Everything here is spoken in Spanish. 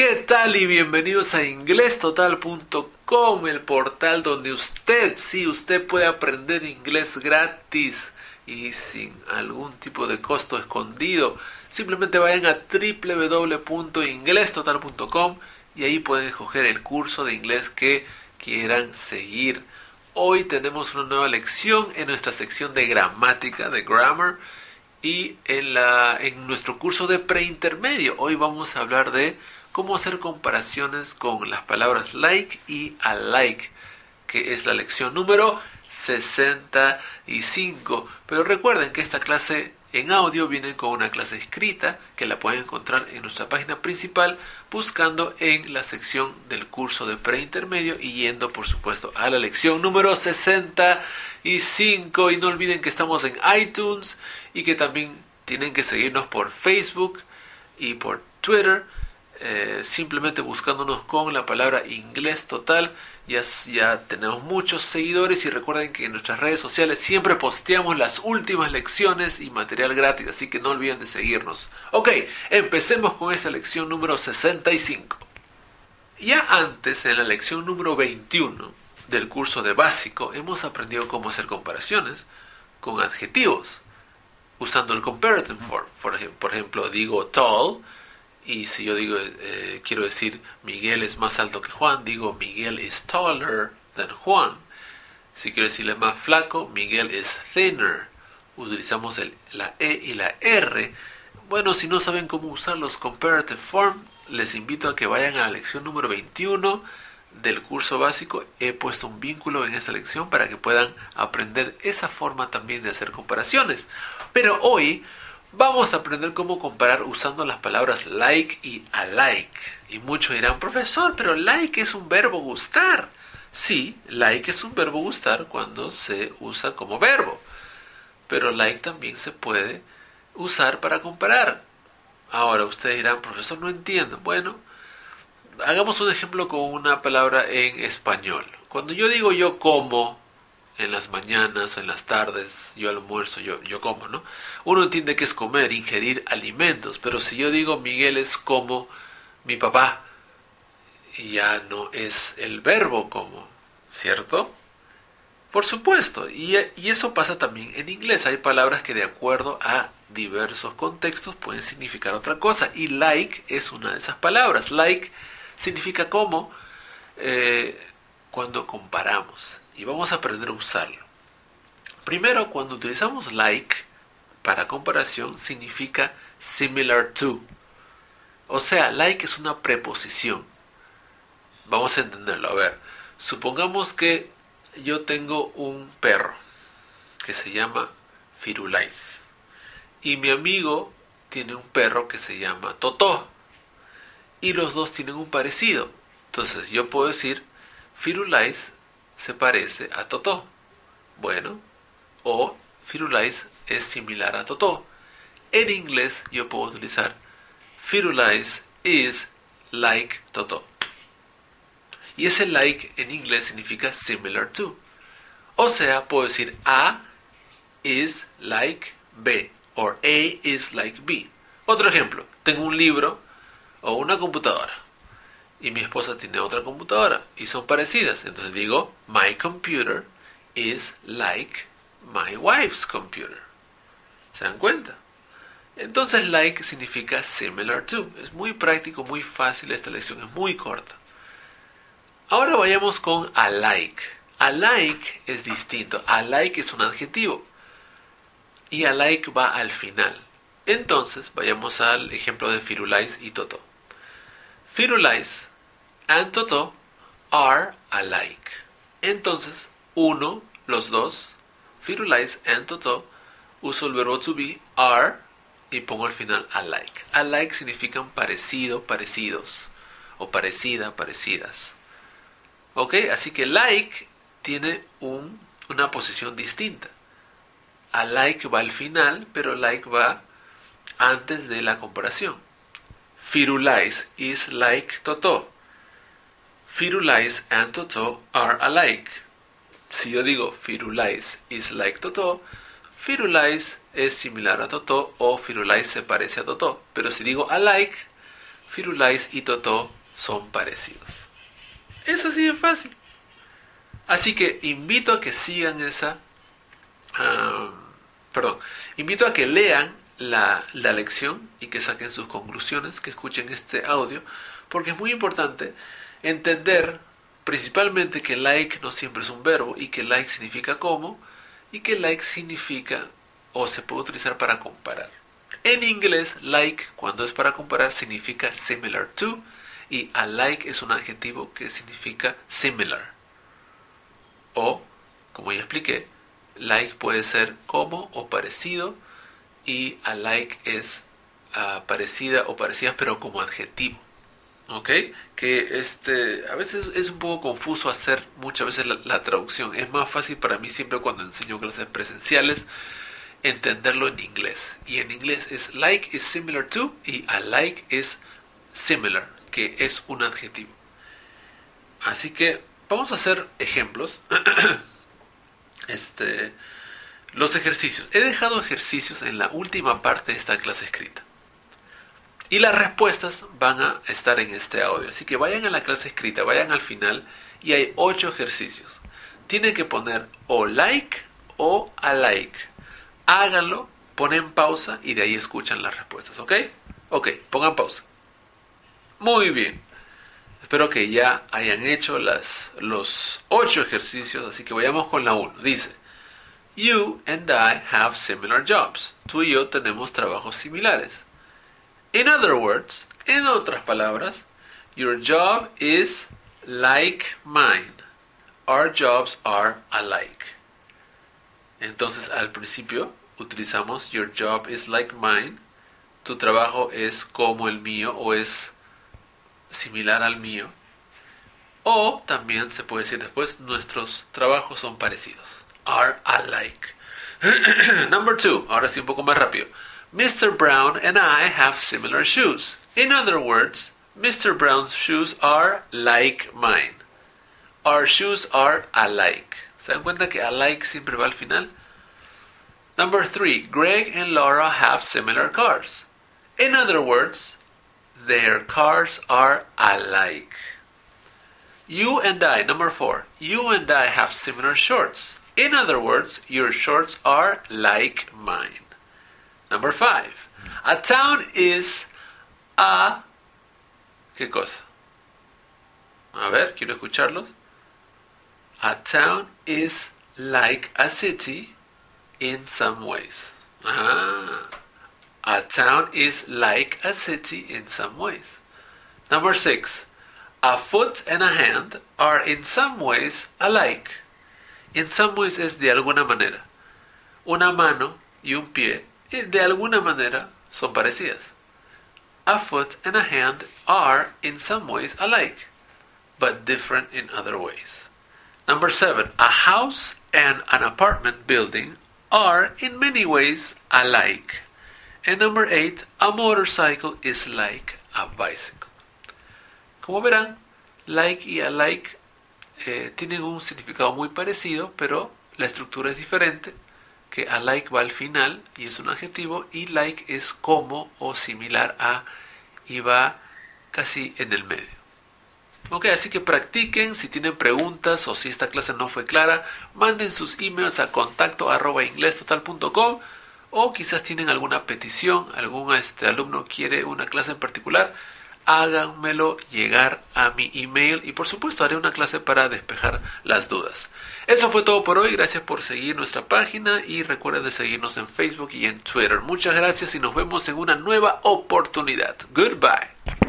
¿Qué tal y bienvenidos a inglestotal.com, el portal donde usted, sí, usted puede aprender inglés gratis y sin algún tipo de costo escondido. Simplemente vayan a www.inglestotal.com y ahí pueden escoger el curso de inglés que quieran seguir. Hoy tenemos una nueva lección en nuestra sección de gramática, de grammar, y en, la, en nuestro curso de preintermedio. Hoy vamos a hablar de cómo hacer comparaciones con las palabras like y alike, que es la lección número 65. Pero recuerden que esta clase en audio viene con una clase escrita que la pueden encontrar en nuestra página principal buscando en la sección del curso de preintermedio y yendo por supuesto a la lección número 65 y no olviden que estamos en iTunes y que también tienen que seguirnos por Facebook y por Twitter eh, simplemente buscándonos con la palabra inglés total. Ya, ya tenemos muchos seguidores y recuerden que en nuestras redes sociales siempre posteamos las últimas lecciones y material gratis, así que no olviden de seguirnos. Ok, empecemos con esta lección número 65. Ya antes, en la lección número 21 del curso de básico, hemos aprendido cómo hacer comparaciones con adjetivos usando el comparative form. Por ejemplo, digo tall y si yo digo, eh, quiero decir Miguel es más alto que Juan, digo Miguel is taller than Juan. Si quiero decirle más flaco, Miguel is thinner. Utilizamos el, la E y la R. Bueno, si no saben cómo usar los comparative form, les invito a que vayan a la lección número 21 del curso básico. He puesto un vínculo en esta lección para que puedan aprender esa forma también de hacer comparaciones. Pero hoy Vamos a aprender cómo comparar usando las palabras like y alike. Y muchos dirán, profesor, pero like es un verbo gustar. Sí, like es un verbo gustar cuando se usa como verbo. Pero like también se puede usar para comparar. Ahora ustedes dirán, profesor, no entiendo. Bueno, hagamos un ejemplo con una palabra en español. Cuando yo digo yo como, en las mañanas, en las tardes, yo almuerzo, yo, yo como, ¿no? Uno entiende que es comer, ingerir alimentos, pero si yo digo Miguel es como mi papá, ya no es el verbo como, ¿cierto? Por supuesto, y, y eso pasa también en inglés. Hay palabras que de acuerdo a diversos contextos pueden significar otra cosa, y like es una de esas palabras. Like significa como eh, cuando comparamos y vamos a aprender a usarlo. Primero, cuando utilizamos like para comparación, significa similar to. O sea, like es una preposición. Vamos a entenderlo. A ver, supongamos que yo tengo un perro que se llama Firulais y mi amigo tiene un perro que se llama Totó y los dos tienen un parecido. Entonces yo puedo decir Firulais se parece a Totó. Bueno, o Firulais es similar a Totó. En inglés yo puedo utilizar Firulais is like Totó. Y ese like en inglés significa similar to. O sea, puedo decir A is like B o A is like B. Otro ejemplo, tengo un libro o una computadora y mi esposa tiene otra computadora y son parecidas. Entonces digo, my computer is like my wife's computer. ¿Se dan cuenta? Entonces like significa similar to. Es muy práctico, muy fácil esta lección, es muy corta. Ahora vayamos con alike. Alike es distinto. Alike es un adjetivo. Y alike va al final. Entonces, vayamos al ejemplo de Firulais y Toto. Firulais and Toto are alike. Entonces, uno, los dos, Firulais and Toto, uso el verbo to be, are, y pongo al final alike. Alike significan parecido, parecidos, o parecida, parecidas. ¿Ok? Así que like tiene un, una posición distinta. Alike va al final, pero like va antes de la comparación. Firulais is like Toto. Firulais and Toto are alike. Si yo digo Firulais is like Toto, Firulais es similar a Toto o Firulais se parece a Toto. Pero si digo alike, Firulais y Totó son parecidos. Es así de fácil. Así que invito a que sigan esa... ah, perdón, invito a que lean la, la lección y que saquen sus conclusiones, que escuchen este audio, porque es muy importante entender principalmente que like no siempre es un verbo y que like significa como y que like significa o se puede utilizar para comparar. En inglés, like cuando es para comparar significa similar to y alike es un adjetivo que significa similar. O, como ya expliqué, like puede ser como o parecido y alike es ah, parecida o parecida pero como adjetivo. ¿Ok? Que este, a veces es un poco confuso hacer muchas veces la, traducción. Es más fácil para mí siempre cuando enseño clases presenciales entenderlo en inglés. Y en inglés es like is similar to y alike es similar, que es un adjetivo. Así que vamos a hacer ejemplos. este, los ejercicios. He dejado ejercicios en la última parte de esta clase escrita. Y las respuestas van a estar en este audio. Así que vayan a la clase escrita, vayan al final y hay ocho ejercicios. Tienen que poner o like o a like. Háganlo, ponen pausa y de ahí escuchan las respuestas. ¿Ok? Ok, pongan pausa. Muy bien. Espero que ya hayan hecho las, los ocho ejercicios, así que vayamos con la 1. Dice, You and I have similar jobs. Tú y yo tenemos trabajos similares. In other words, en otras palabras, your job is like mine. Our jobs are alike. Entonces, al principio utilizamos your job is like mine. Tu trabajo es como el mío o es similar al mío. O también se puede decir después, nuestros trabajos son parecidos. Are alike. Number two, ahora sí un poco más rápido. Mr. Brown and I have similar shoes. In other words, Mr. Brown's shoes are like mine. Our shoes are alike. ¿Se dan cuenta que alike siempre va al final? Number three, Greg and Laura have similar cars. In other words, their cars are alike. You and I, number four, you and I have similar shorts. In other words, your shorts are like mine. Number five, a town is a... ¿Qué cosa? A ver, quiero escucharlos. A town is like a city in some ways. Ah. A town is like a city in some ways. Number six, a foot and a hand are in some ways alike. In some ways es de alguna manera. Una mano y un pie de alguna manera son parecidas. A foot and a hand are in some ways alike, but different in other ways. Number seven, a house and an apartment building are in many ways alike. And number eight, a motorcycle is like a bicycle. Como verán, like y alike eh, tienen un significado muy parecido, pero la estructura es diferente que a like va al final y es un adjetivo y like es como o similar a y va casi en el medio. Ok, así que practiquen, si tienen preguntas o si esta clase no fue clara, manden sus emails a contacto o quizás tienen alguna petición, algún este, alumno quiere una clase en particular, háganmelo llegar a mi email y por supuesto haré una clase para despejar las dudas. Eso fue todo por hoy, gracias por seguir nuestra página y recuerden de seguirnos en Facebook y en Twitter. Muchas gracias y nos vemos en una nueva oportunidad. Goodbye.